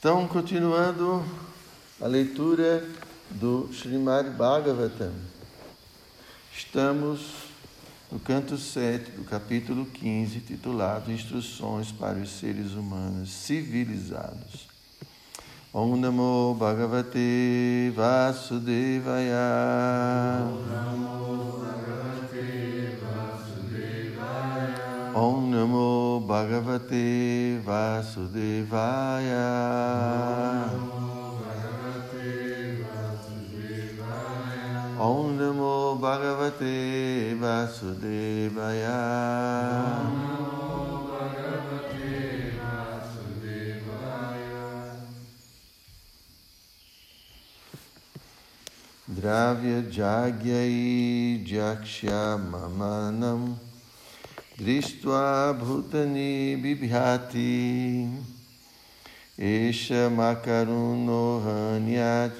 Então, continuando a leitura do Srimad Bhagavatam, estamos no canto 7 do capítulo 15, titulado Instruções para os Seres Humanos Civilizados. Om Namo Bhagavate Vasudevaya. Om Namo Om Namo Bhagavate Vasudevaya. Om Namo Bhagavate Vasudevaya. Dravya Jagyai Jakshya Mamanam Drishtva Bhutani Bibhyati Esha Makaruno Hanyat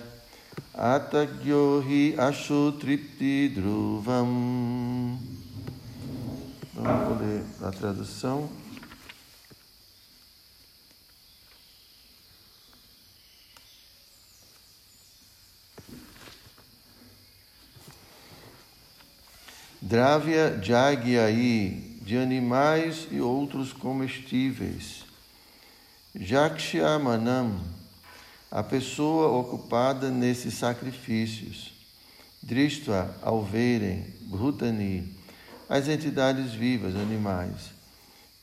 Atagyohi Ashutripti Dhruvam. Vamos ler a tradução. Dravya Jagyai, de animais e outros comestíveis. Jakshamanam, a pessoa ocupada nesses sacrifícios. Drishta, ao verem, Bhutani, as entidades vivas, animais.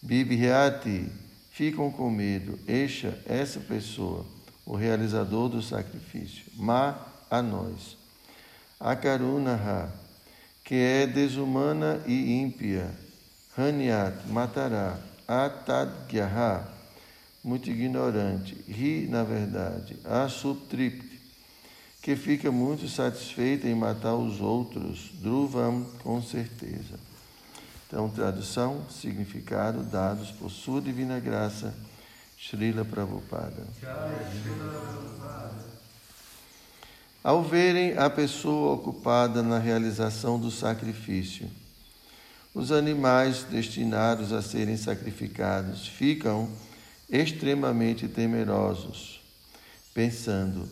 Bibhyati, ficam com medo. Esha, essa pessoa, o realizador do sacrifício. Ma, a nós. Akarunaha, que é desumana e ímpia. Hanyat, matará. Atadgyaha, muito ignorante. Ri, na verdade, a subtripte, que fica muito satisfeita em matar os outros. Dhruvam, com certeza. Então, tradução, significado dados por sua divina graça, Srila Prabhupada. Ao verem a pessoa ocupada na realização do sacrifício, os animais destinados a serem sacrificados ficam extremamente temerosos, pensando: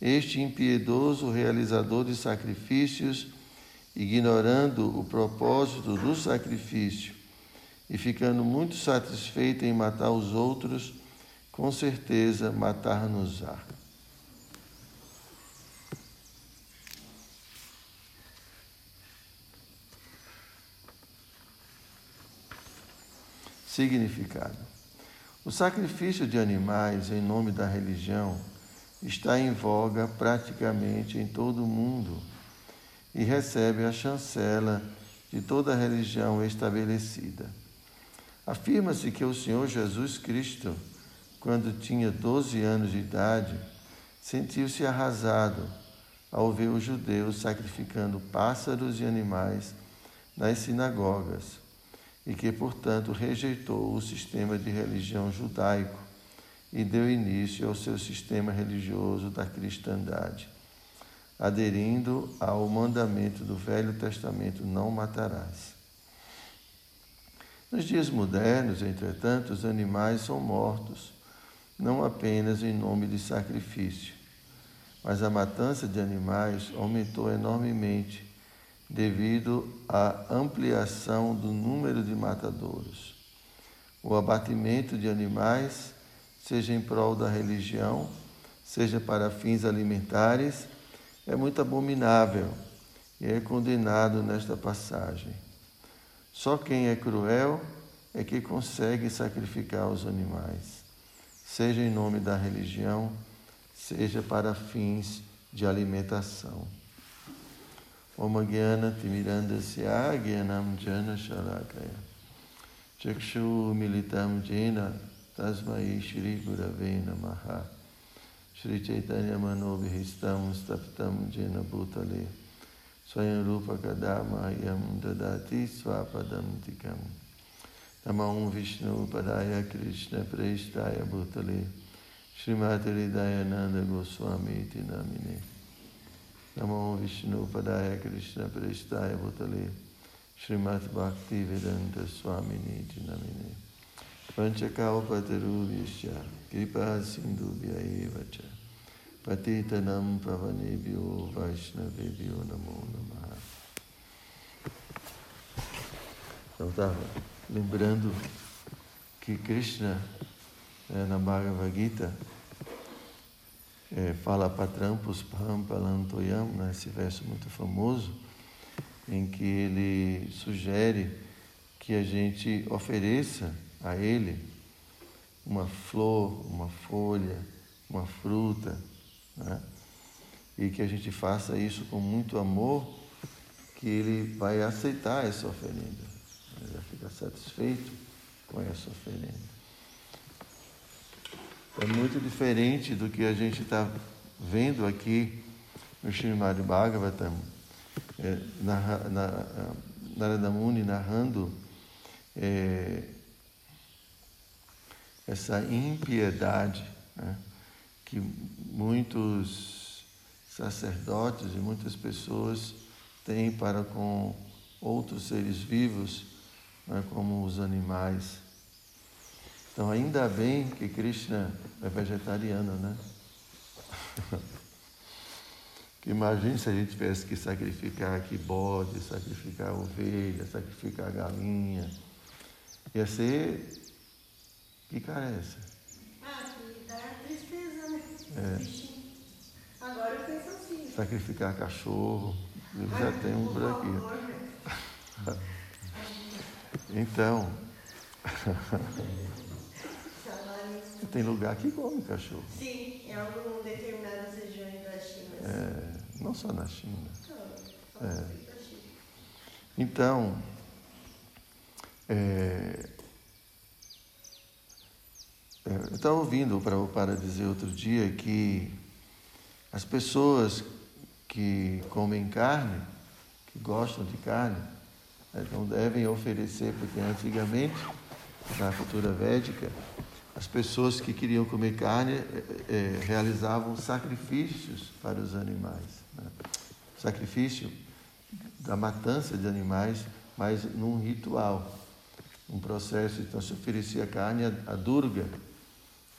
este impiedoso realizador de sacrifícios, ignorando o propósito do sacrifício e ficando muito satisfeito em matar os outros, com certeza matar-nos-á. Significado o sacrifício de animais em nome da religião está em voga praticamente em todo o mundo e recebe a chancela de toda a religião estabelecida. Afirma-se que o Senhor Jesus Cristo, quando tinha 12 anos de idade, sentiu-se arrasado ao ver os judeus sacrificando pássaros e animais nas sinagogas e que, portanto, rejeitou o sistema de religião judaico e deu início ao seu sistema religioso da cristandade, aderindo ao mandamento do Velho Testamento: não matarás. Nos dias modernos, entretanto, os animais são mortos, não apenas em nome de sacrifício, mas a matança de animais aumentou enormemente devido à ampliação do número de matadouros. O abatimento de animais, seja em prol da religião, seja para fins alimentares, é muito abominável e é condenado nesta passagem. Só quem é cruel é que consegue sacrificar os animais, seja em nome da religião, seja para fins de alimentação. Om Gyana Timirandasya Gyanam Jana Shalakaya. Chakshu Militam Jena Tasmai Shri Gurave Namaha. Shri Chaitanya Manobhihistam Staptam Jena Bhutale. Swayam Rupa Kadama Yam Dadati Swapadam Tikam. Namam Vishnu Padaya Krishna Prestaya Bhutale. Srimati Dayananda Goswami Tinamine Namo Vishnu Padaya Krishna Prestaya Bhutale Srimad Bhakti Vedanta Swamini Jinamine Panchakalpatarubhyascha Kripa Sindhubhya Eva Cha Patitanam Pavanebhyo Vaishnavebhyo Namo Namaha Então estava lembrando que Krishna é, na Bhagavad Gita é, fala patrampus pam palantoyam, né, esse verso muito famoso, em que ele sugere que a gente ofereça a ele uma flor, uma folha, uma fruta, né? e que a gente faça isso com muito amor, que ele vai aceitar essa oferenda, ele vai ficar satisfeito com essa oferenda. É muito diferente do que a gente está vendo aqui no Srimad Bhagavatam, é, na, na, Narada Muni narrando é, essa impiedade né, que muitos sacerdotes e muitas pessoas têm para com outros seres vivos, né, como os animais. Então, ainda bem que Krishna é vegetariano, né? que imagine se a gente tivesse que sacrificar aqui bode, sacrificar ovelha, sacrificar galinha. Ia ser que cara é essa? Ah, que dá tristeza, né? É. Agora eu penso assim. Sacrificar cachorro. Eu já tem um por aqui. né? Então. tem lugar que come cachorro. Sim, em algumas determinadas regiões da China. É, não só na China. Não, É. Então, é, é, eu estava ouvindo o Prabhupada dizer outro dia que as pessoas que comem carne, que gostam de carne, não devem oferecer, porque antigamente, na cultura védica, as pessoas que queriam comer carne é, é, realizavam sacrifícios para os animais. Né? Sacrifício da matança de animais, mas num ritual, um processo. Então se oferecia carne a Durga.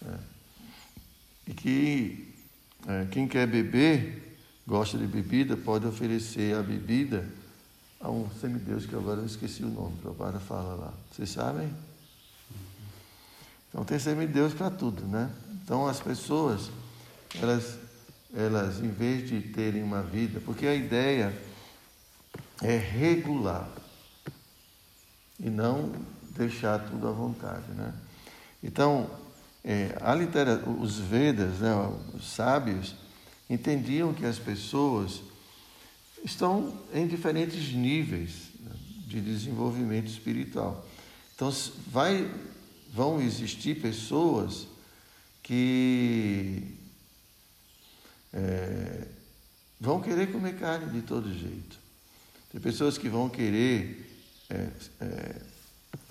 né? E que quem quer beber, gosta de bebida, pode oferecer a bebida a um semideus que agora eu esqueci o nome, o fala lá. Vocês sabem? Então tem semideus para tudo, né? Então as pessoas, elas, elas, em vez de terem uma vida, porque a ideia é regular e não deixar tudo à vontade, né? Então, é, a litera, os Vedas, né, os sábios, entendiam que as pessoas estão em diferentes níveis né, de desenvolvimento espiritual. Então, vai, vão existir pessoas que é, vão querer comer carne de todo jeito. Tem pessoas que vão querer é, é,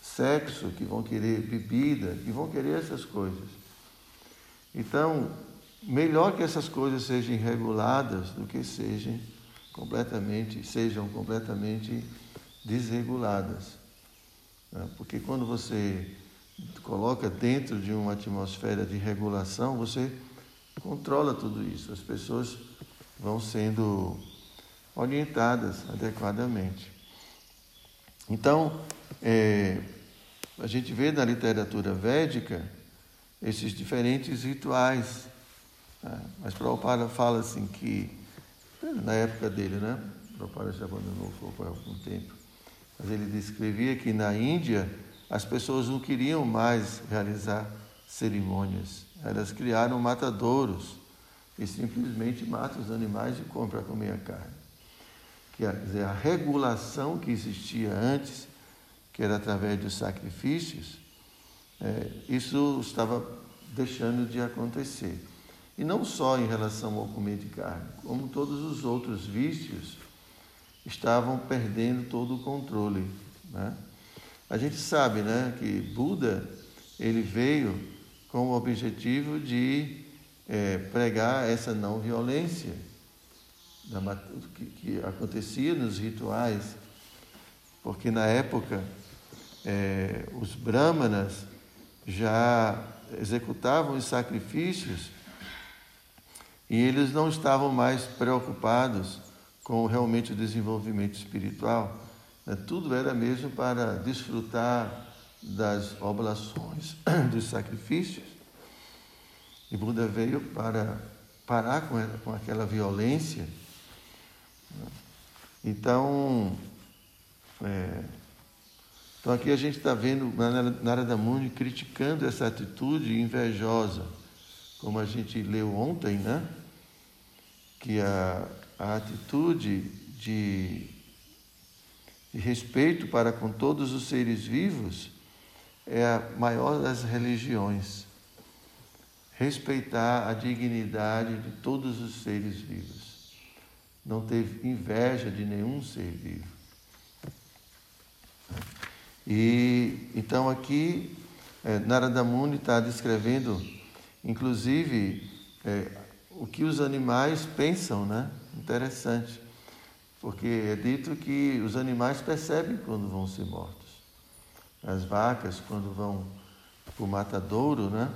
sexo, que vão querer bebida, que vão querer essas coisas. Então, melhor que essas coisas sejam reguladas do que sejam completamente, sejam completamente desreguladas. né? Porque quando você coloca dentro de uma atmosfera de regulação, você controla tudo isso. As pessoas vão sendo orientadas adequadamente. Então, é, a gente vê na literatura védica esses diferentes rituais. Né? Mas Prabhupada fala assim que, na época dele, né? Prabhupada já abandonou por algum tempo, mas ele descrevia que na Índia as pessoas não queriam mais realizar cerimônias. Elas criaram matadouros e simplesmente matam os animais e comem para comer a carne. Quer dizer, a regulação que existia antes, que era através dos sacrifícios, é, isso estava deixando de acontecer. E não só em relação ao comer de carne, como todos os outros vícios estavam perdendo todo o controle. Né? A gente sabe né, que Buda ele veio com o objetivo de é, pregar essa não violência que, acontecia nos rituais, porque na época é, os brahmanas já executavam os sacrifícios e eles não estavam mais preocupados com realmente o desenvolvimento espiritual. Né? Tudo era mesmo para desfrutar das oblações, dos sacrifícios. E Buda veio para parar com, com aquela violência. Então, é, então aqui a gente está vendo Narada Muni criticando essa atitude invejosa, como a gente leu ontem, né? Que a, a atitude de, de respeito para com todos os seres vivos é a maior das religiões. Respeitar a dignidade de todos os seres vivos. Não ter inveja de nenhum ser vivo. E então aqui é, Narada Muni está descrevendo, inclusive, é, o que os animais pensam, né? Interessante, porque é dito que os animais percebem quando vão ser mortos. As vacas, quando vão para o matadouro, né?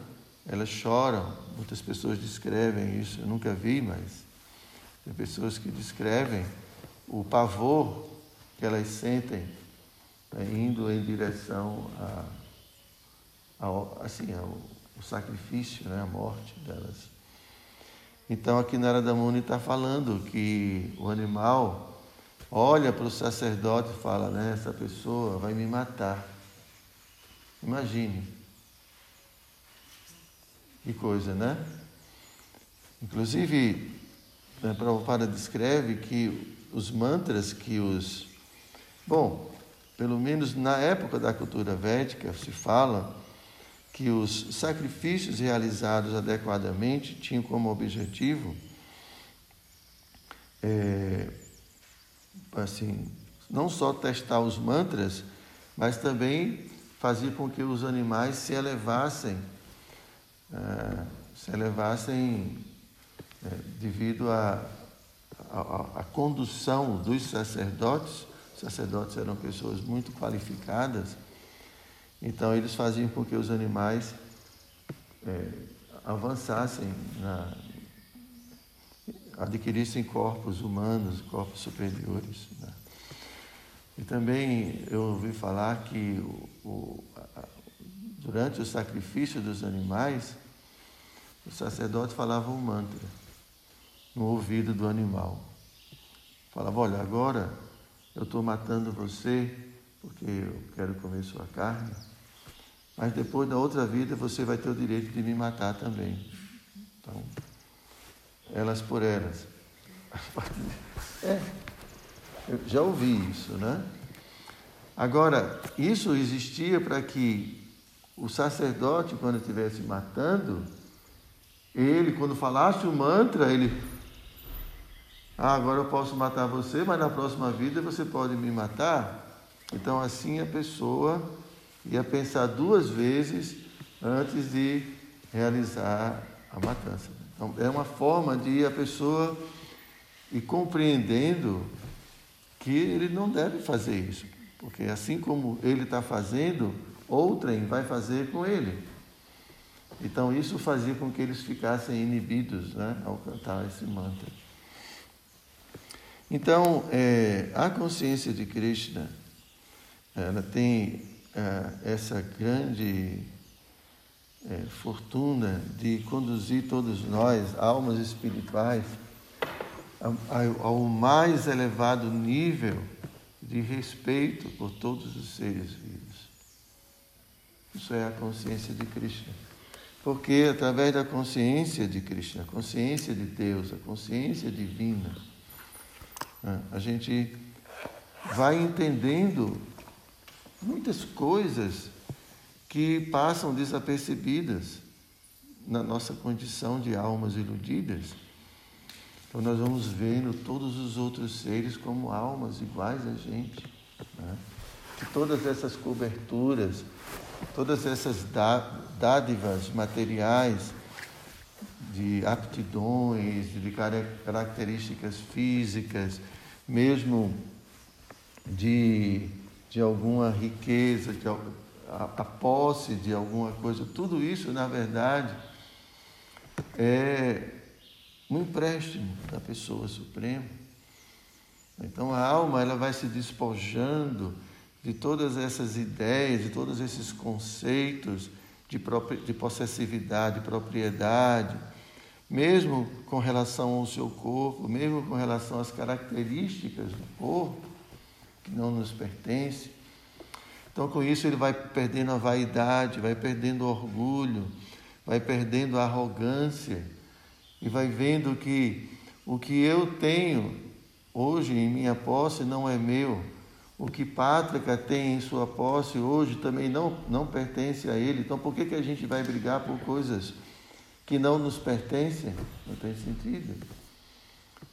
Elas choram. Muitas pessoas descrevem isso, eu nunca vi, mas tem pessoas que descrevem o pavor que elas sentem né? indo em direção a, ao, assim, ao, ao sacrifício, né? a morte delas. Então aqui Narada Muni está falando que o animal olha para o sacerdote e fala, né, essa pessoa vai me matar. Imagine. Que coisa, né? Inclusive, né, Prabhupada descreve que os mantras que os. Bom, pelo menos na época da cultura védica, se fala que os sacrifícios realizados adequadamente tinham como objetivo é, assim, não só testar os mantras, mas também fazer com que os animais se elevassem, é, se elevassem é, devido à a, a, a, condução dos sacerdotes. Os sacerdotes eram pessoas muito qualificadas então eles faziam com que os animais é, avançassem, na, adquirissem corpos humanos, corpos superiores. Né? E também eu ouvi falar que o, o, durante o sacrifício dos animais, o sacerdote falava um mantra no ouvido do animal. Falava, olha, agora eu estou matando você porque eu quero comer sua carne mas depois da outra vida você vai ter o direito de me matar também. Então, elas por elas. É, eu já ouvi isso, né? Agora, isso existia para que o sacerdote, quando estivesse matando, ele, quando falasse o mantra, ele. Ah, agora eu posso matar você, mas na próxima vida você pode me matar. Então, assim a pessoa ia pensar duas vezes antes de realizar a matança. Então, é uma forma de a pessoa ir compreendendo que ele não deve fazer isso, porque assim como ele está fazendo, outrem vai fazer com ele. Então, isso fazia com que eles ficassem inibidos né, ao cantar esse mantra. Então, é, a consciência de Krishna, ela tem é, essa grande é, fortuna de conduzir todos nós, almas espirituais, ao, ao mais elevado nível de respeito por todos os seres vivos. Isso é a consciência de Krishna. Porque através da consciência de Krishna, a consciência de Deus, a consciência divina, né, a gente vai entendendo muitas coisas que passam desapercebidas na nossa condição de almas iludidas. Então nós vamos vendo todos os outros seres como almas iguais a gente. Né? Que todas essas coberturas, todas essas dádivas materiais, de aptidões, de características físicas, mesmo de de alguma riqueza, de a, a posse de alguma coisa, tudo isso, na verdade, é um empréstimo da pessoa suprema. Então a alma ela vai se despojando de todas essas ideias, de todos esses conceitos de, de possessividade, de propriedade, mesmo com relação ao seu corpo, mesmo com relação às características do corpo, que não nos pertence. Então, com isso, ele vai perdendo a vaidade, vai perdendo o orgulho, vai perdendo a arrogância e vai vendo que o que eu tenho hoje em minha posse não é meu. O que Pátrica tem em sua posse hoje também não, não pertence a ele. Então, por que, que a gente vai brigar por coisas que não nos pertencem? Não tem sentido.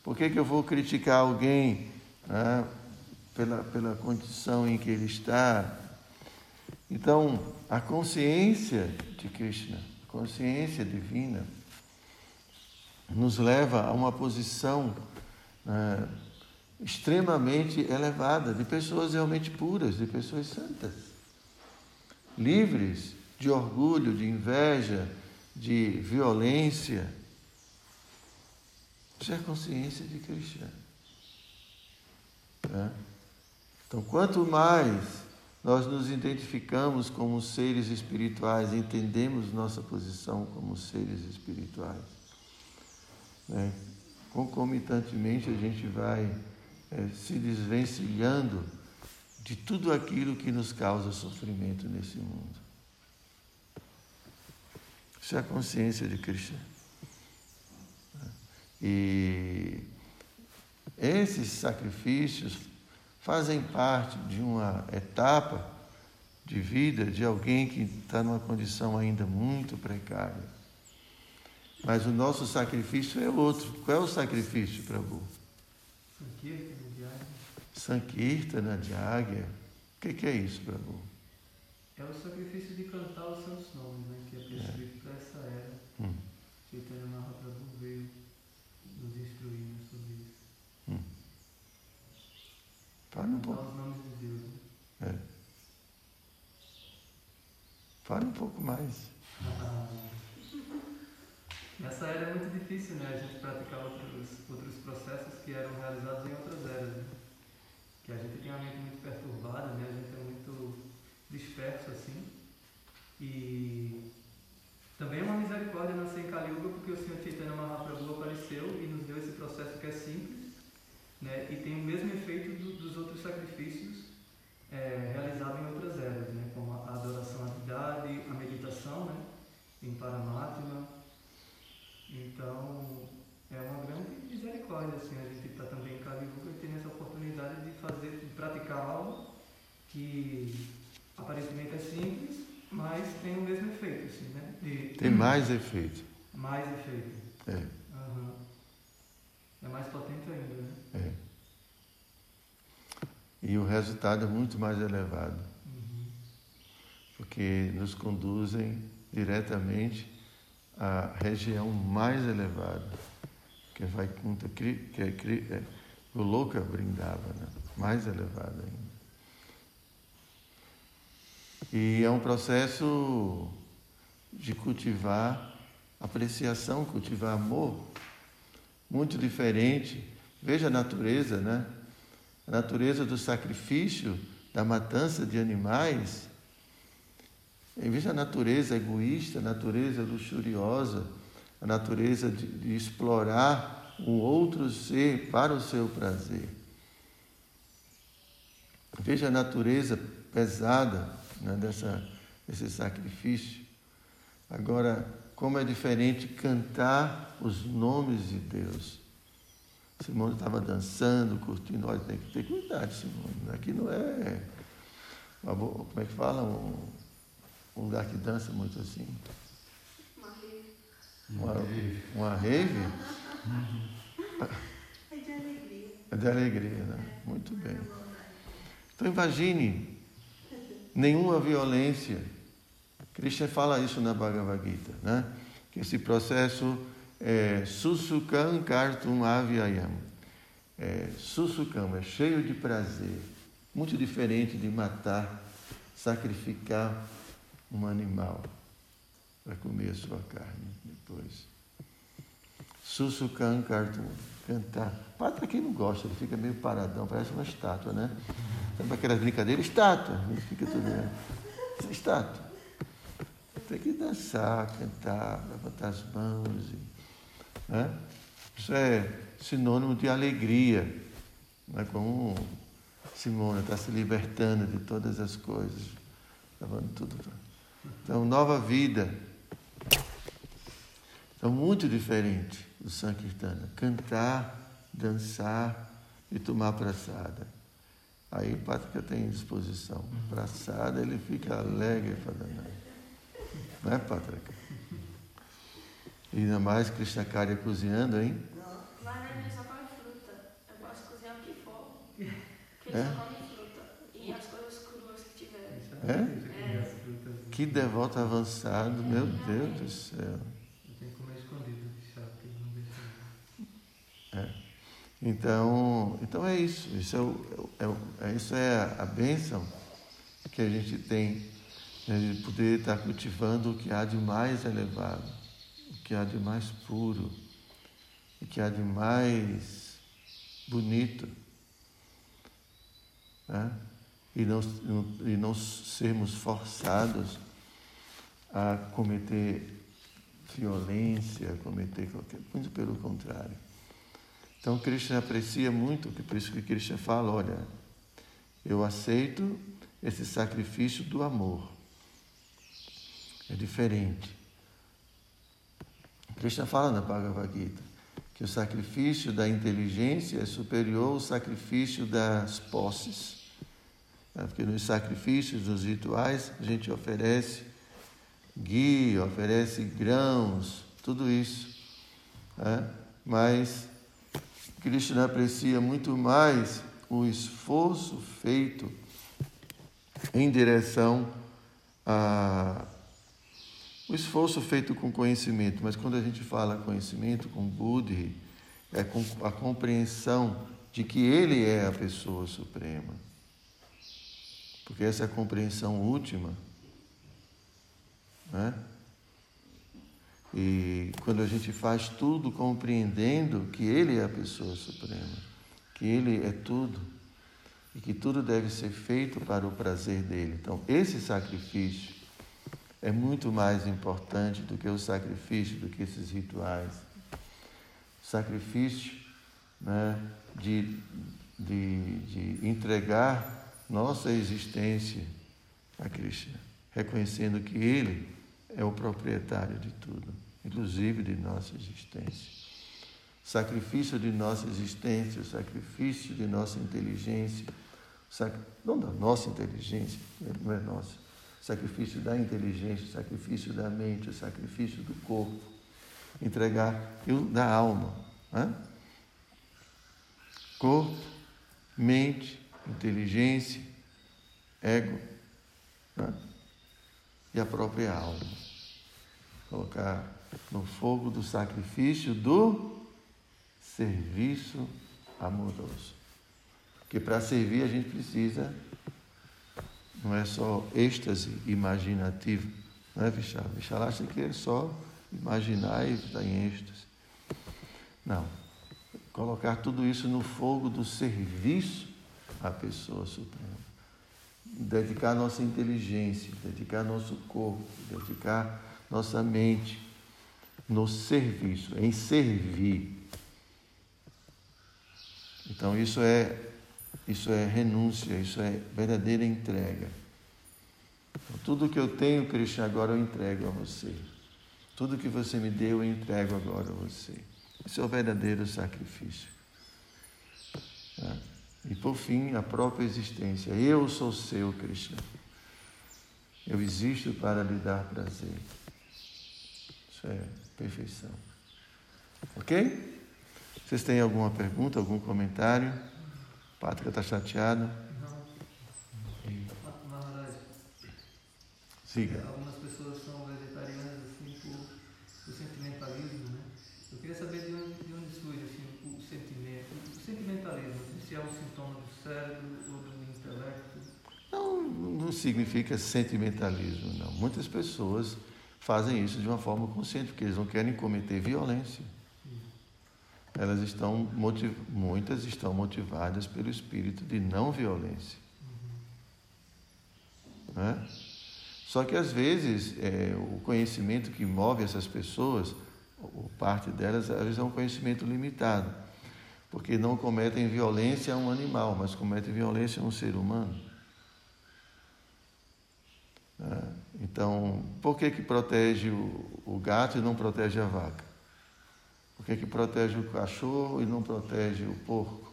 Por que, que eu vou criticar alguém né, pela, pela condição em que ele está? Então, a consciência de Krishna, a consciência divina, nos leva a uma posição né, extremamente elevada, de pessoas realmente puras, de pessoas santas, livres de orgulho, de inveja, de violência. Isso é a consciência de Krishna. Né? Então, quanto mais nós nos identificamos como seres espirituais, entendemos nossa posição como seres espirituais, né? concomitantemente a gente vai é, se desvencilhando de tudo aquilo que nos causa sofrimento nesse mundo. Isso é a consciência de Krishna. E esses sacrifícios fazem parte de uma etapa de vida de alguém que está numa condição ainda muito precária. Mas o nosso sacrifício é outro. Qual é o sacrifício, Prabhu? Sankirtana de águia. O que, que, é isso, Prabhu? É o sacrifício de cantar os seus nomes, né? que é prescrito é. para essa era. Hum. Chaitanya Mahaprabhu veio nos instruir sobre isso. Hum. Fale um pouco. Né? É. Fale um pouco mais. Nessa era é muito difícil né, a gente praticar outros, outros processos que eram realizados em outras eras. Né? Que a gente tem a mente muito perturbada, né? a gente é muito disperso assim. E também é uma misericórdia nascer em Kali porque o Senhor Chaitanya Mahaprabhu apareceu e nos deu esse processo que é simples né? e tem o mesmo efeito do, dos outros sacrifícios é, realizados em outras eras, né? como a adoração à divindade, a meditação né? em Paramatma então, é uma grande misericórdia, assim, a gente está também em Calibuca e tem essa oportunidade de fazer, de praticar algo que aparentemente é simples, mas tem o mesmo efeito, assim, né? De, tem mais efeito. Mais efeito. É. Uhum. É mais potente ainda, né? É. E o resultado é muito mais elevado. Porque nos conduzem diretamente a região mais elevada, que é Vaikuntha, que é, é o Loka Brindava, né? mais elevada ainda. E é um processo de cultivar apreciação, cultivar amor, muito diferente. Veja a natureza, né? A natureza do sacrifício, da matança de animais, em vez da natureza egoísta, a natureza luxuriosa, a natureza de, de explorar um outro ser para o seu prazer. Veja a natureza pesada né, dessa, desse sacrifício. Agora, como é diferente cantar os nomes de Deus. Simone estava dançando, curtindo. Olha, tem que ter cuidado, Simone. Aqui não é. Uma, como é que fala? Um, um lugar que dança muito assim? Uma rave. Uma, uma rave? É de alegria. É de alegria, né? Muito bem. Então imagine nenhuma violência. Krishna fala isso na Bhagavad Gita, né? Que esse processo é susukam kartum avyayam. É, susukam é cheio de prazer, muito diferente de matar, sacrificar um animal para comer a sua carne depois. Sussucan cartoon, cantar. Para quem não gosta, ele fica meio paradão, parece uma estátua, né? Sabe aquelas brincadeiras? Estátua. Ele fica tudo. Né? Estátua. Tem que dançar, cantar, levantar as mãos. E, né? Isso é sinônimo de alegria. Né? Como Simone está se libertando de todas as coisas, levando tudo. Então, nova vida. Então, muito diferente do Sankirtana. Cantar, dançar e tomar praçada. Aí Pátrica tem disposição. Praçada, ele fica alegre fazendo. Não é, Pátrica? E ainda mais Krishnacharya cozinhando, hein? Não, lá na minha só come fruta. Eu posso cozinhar o que for. Porque É? só come fruta. E as coisas cruas que tiverem. É? Que devoto avançado, meu Deus do céu. Eu tenho que comer escondido, ele não deixa. Então, então é isso. Isso é, o, é, o- é- isso é a, a bênção que a gente tem né, de poder estar cultivando o que há de mais elevado, que há de mais puro, o que há de mais bonito. né? E, não, e não sermos forçados a cometer violência, cometer qualquer. Muito pelo contrário. Então Krishna aprecia muito, por isso que Krishna fala, olha, eu aceito esse sacrifício do amor. É diferente. Krishna fala na Bhagavad Gita que o sacrifício da inteligência é superior ao sacrifício das posses. né? Porque nos sacrifícios, nos rituais, a gente oferece guia, oferece grãos, tudo isso. né? Mas Krishna aprecia muito mais o esforço feito em direção a o esforço feito com conhecimento, mas quando a gente fala conhecimento com buddhi, é com a compreensão de que ele é a pessoa suprema. Porque essa é a compreensão última. Né? E quando a gente faz tudo compreendendo que Ele é a pessoa suprema, que Ele é tudo, e que tudo deve ser feito para o prazer dele. Então, esse sacrifício é muito mais importante do que o sacrifício, do que esses rituais. O sacrifício né, de, de, de entregar nossa existência a Krishna, reconhecendo que Ele é o proprietário de tudo, inclusive de nossa existência. Sacrifício de nossa existência, sacrifício de nossa inteligência, não da nossa inteligência, não é nossa, sacrifício da inteligência, sacrifício da mente, sacrifício do corpo, entregar e o da alma. Né? Corpo, mente, inteligência, ego né? e a própria alma. Colocar no fogo do sacrifício do serviço amoroso. Porque para servir a gente precisa, não é só êxtase imaginativo, não é, Vichala? Vichala acha que é só imaginar e estar em êxtase. Não. Colocar tudo isso no fogo do serviço à pessoa suprema. Dedicar nossa inteligência, dedicar nosso corpo, dedicar nossa mente no serviço, em servir. Então isso é isso é renúncia, isso é verdadeira entrega. Então, tudo que eu tenho, Krishna, agora eu entrego a você. Tudo que você me deu, eu entrego agora a você. Isso é o verdadeiro sacrifício. Tá? E por fim, a própria existência. Eu sou seu, Krishna. Eu existo para lhe dar prazer. Isso é perfeição. Ok? Vocês têm alguma pergunta, algum comentário? Pátrica está chateada? Não. Na, na verdade, Siga. algumas pessoas são vegetarianas assim por, por sentimentalismo, né? Eu queria saber de onde, de onde surge assim, o sentimento, o sentimentalismo, se é um sintoma do cérebro ou do intelecto. Não, não significa sentimentalismo, não. Muitas pessoas fazem isso de uma forma consciente, porque eles não querem cometer violência. Elas estão muitas estão motivadas pelo espírito de não violência. Né? Só que às vezes é, o conhecimento que move essas pessoas, ou parte delas, às vezes é um conhecimento limitado, porque não cometem violência a um animal, mas cometem violência a um ser humano. É, então, por que, que protege o, o gato e não protege a vaca? Por que, que protege o cachorro e não protege o porco?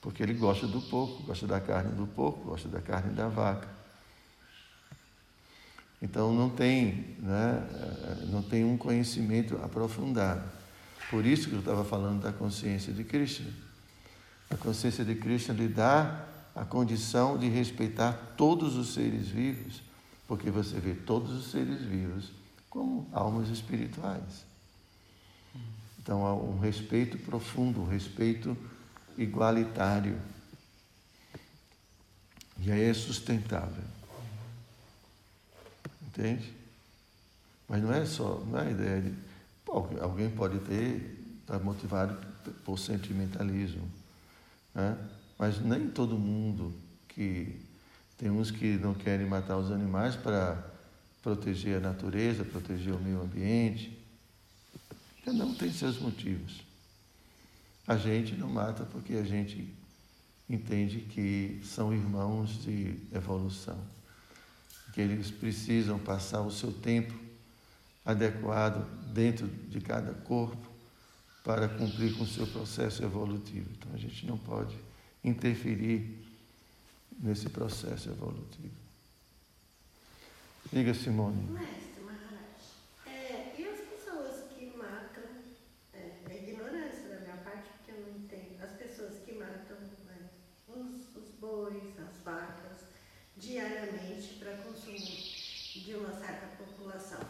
Porque ele gosta do porco, gosta da carne do porco, gosta da carne da vaca. Então não tem, né, não tem um conhecimento aprofundado. Por isso que eu estava falando da consciência de Krishna. A consciência de Krishna lhe dá a condição de respeitar todos os seres vivos, porque você vê todos os seres vivos como almas espirituais. Então há um respeito profundo, um respeito igualitário. E aí é sustentável. Entende? Mas não é só, não é a ideia de. alguém pode ter, estar tá motivado por sentimentalismo. Né? Mas nem todo mundo que. Tem uns que não querem matar os animais para proteger a natureza, proteger o meio ambiente. Cada um tem seus motivos. A gente não mata porque a gente entende que são irmãos de evolução, que eles precisam passar o seu tempo adequado dentro de cada corpo para cumprir com o seu processo evolutivo. Então a gente não pode interferir nesse processo evolutivo. Diga, Simone. Mestre Maharaj, é, e as pessoas que matam, é, é ignorância da minha parte, porque eu não entendo, as pessoas que matam né, os, os bois, as vacas, diariamente para consumo de uma certa população.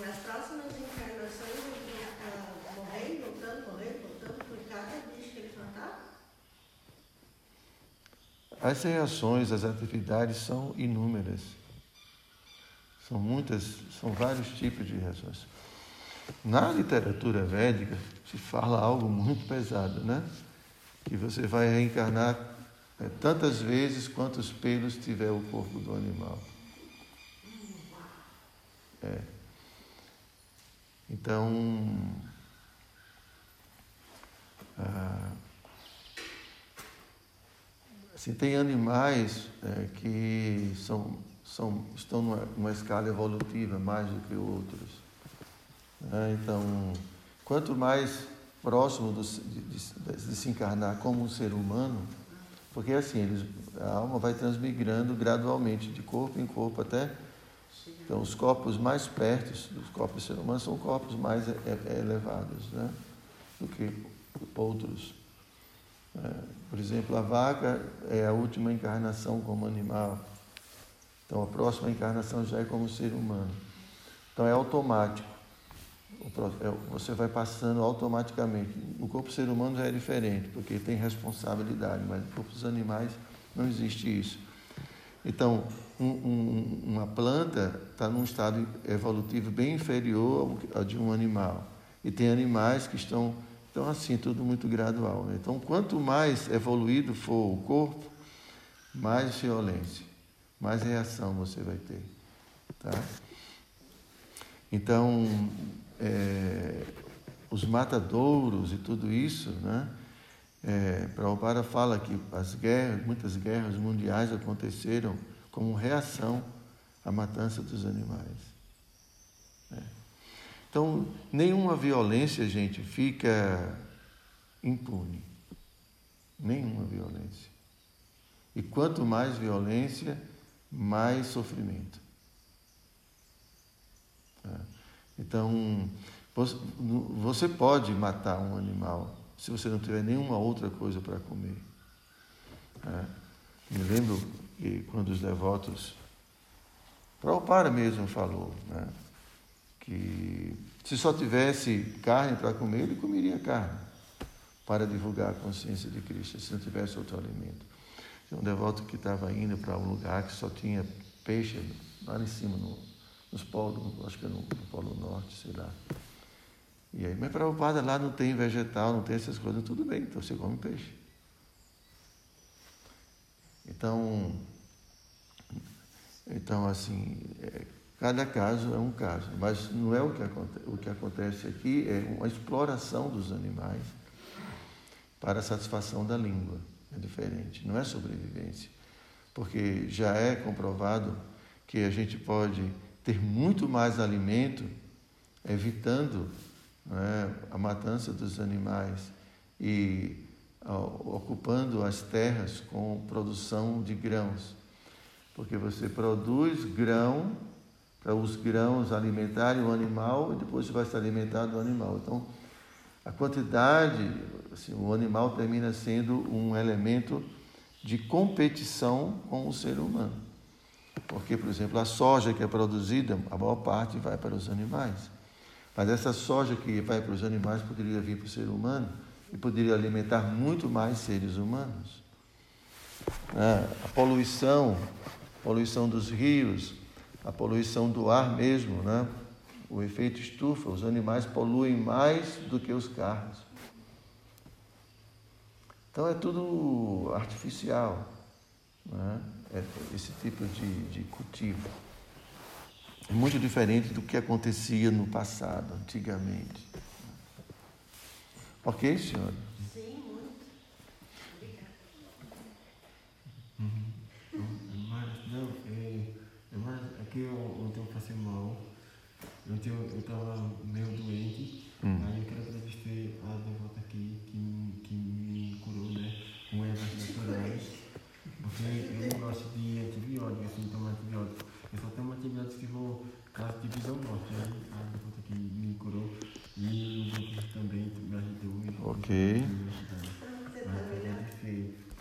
Nas próximas encarnações, eles vão ficar morrendo, voltando, morrendo, voltando por cada bicho que eles mataram? As reações, as atividades são inúmeras. São muitas, são vários tipos de reações. Na literatura védica se fala algo muito pesado, né? Que você vai reencarnar é, tantas vezes quantos pelos tiver o corpo do animal. É. Então, ah, assim, tem animais é, que são são, estão numa, numa escala evolutiva mais do que outros. Né? Então, quanto mais próximo do, de, de, de, se encarnar como um ser humano, porque assim, eles, a alma vai transmigrando gradualmente de corpo em corpo até. Então, os corpos mais perto dos corpos do ser humano são corpos mais elevados né? do que outros. É, por exemplo, a vaca é a última encarnação como animal. Então a próxima encarnação já é como ser humano. Então é automático. É, você vai passando automaticamente. O corpo ser humano já é diferente, porque tem responsabilidade, mas no corpo dos animais não existe isso. Então, um, um, uma planta está num estado evolutivo bem inferior ao de um animal. E tem animais que estão, então assim, tudo muito gradual. Né? Então, quanto mais evoluído for o corpo, mais violência mais reação você vai ter. Tá? Então, é, os matadouros e tudo isso, né? É, Prabhupada fala que as guerras, muitas guerras mundiais aconteceram como reação à matança dos animais. É. Então, nenhuma violência, gente, fica impune. Nenhuma violência. E quanto mais violência, mais sofrimento. Tá? Então, você pode matar um animal se você não tiver nenhuma outra coisa para comer. Tá? Me lembro que quando os devotos, Prabhupada mesmo falou, né? que se só tivesse carne para comer, ele comeria carne para divulgar a consciência de Cristo, se não tivesse outro alimento. Um devoto que estava indo para um lugar que só tinha peixe lá em cima, no, nos polos, acho que é no, no Polo Norte, sei lá. E aí, mas padre lá não tem vegetal, não tem essas coisas, tudo bem, então você come peixe. Então, então assim, é, cada caso é um caso, mas não é o que, acontece, o que acontece aqui, é uma exploração dos animais para a satisfação da língua. É diferente, não é sobrevivência. Porque já é comprovado que a gente pode ter muito mais alimento evitando né, a matança dos animais e ó, ocupando as terras com produção de grãos. Porque você produz grão para os grãos alimentarem o animal e depois você vai se alimentar do animal. Então, a quantidade, assim, o animal termina sendo um elemento de competição com o ser humano. Porque, por exemplo, a soja que é produzida, a maior parte vai para os animais. Mas essa soja que vai para os animais poderia vir para o ser humano e poderia alimentar muito mais seres humanos. É, a poluição, a poluição dos rios, a poluição do ar mesmo, né? o efeito estufa, os animais poluem mais do que os carros. Então é tudo artificial, né? é esse tipo de, de cultivo. É muito diferente do que acontecia no passado, antigamente. Ok, senhora? Sim, muito. Obrigada. Uhum. Mas, não, é, é mais, aqui eu, ontem eu passei mal. Ontem eu, eu tava meio doente. Hum. Aí eu Eu só tomo antibiótico se for caso de vida ou morte. Aí a devota aqui me curou. E o dentista também me ajudou. Ok.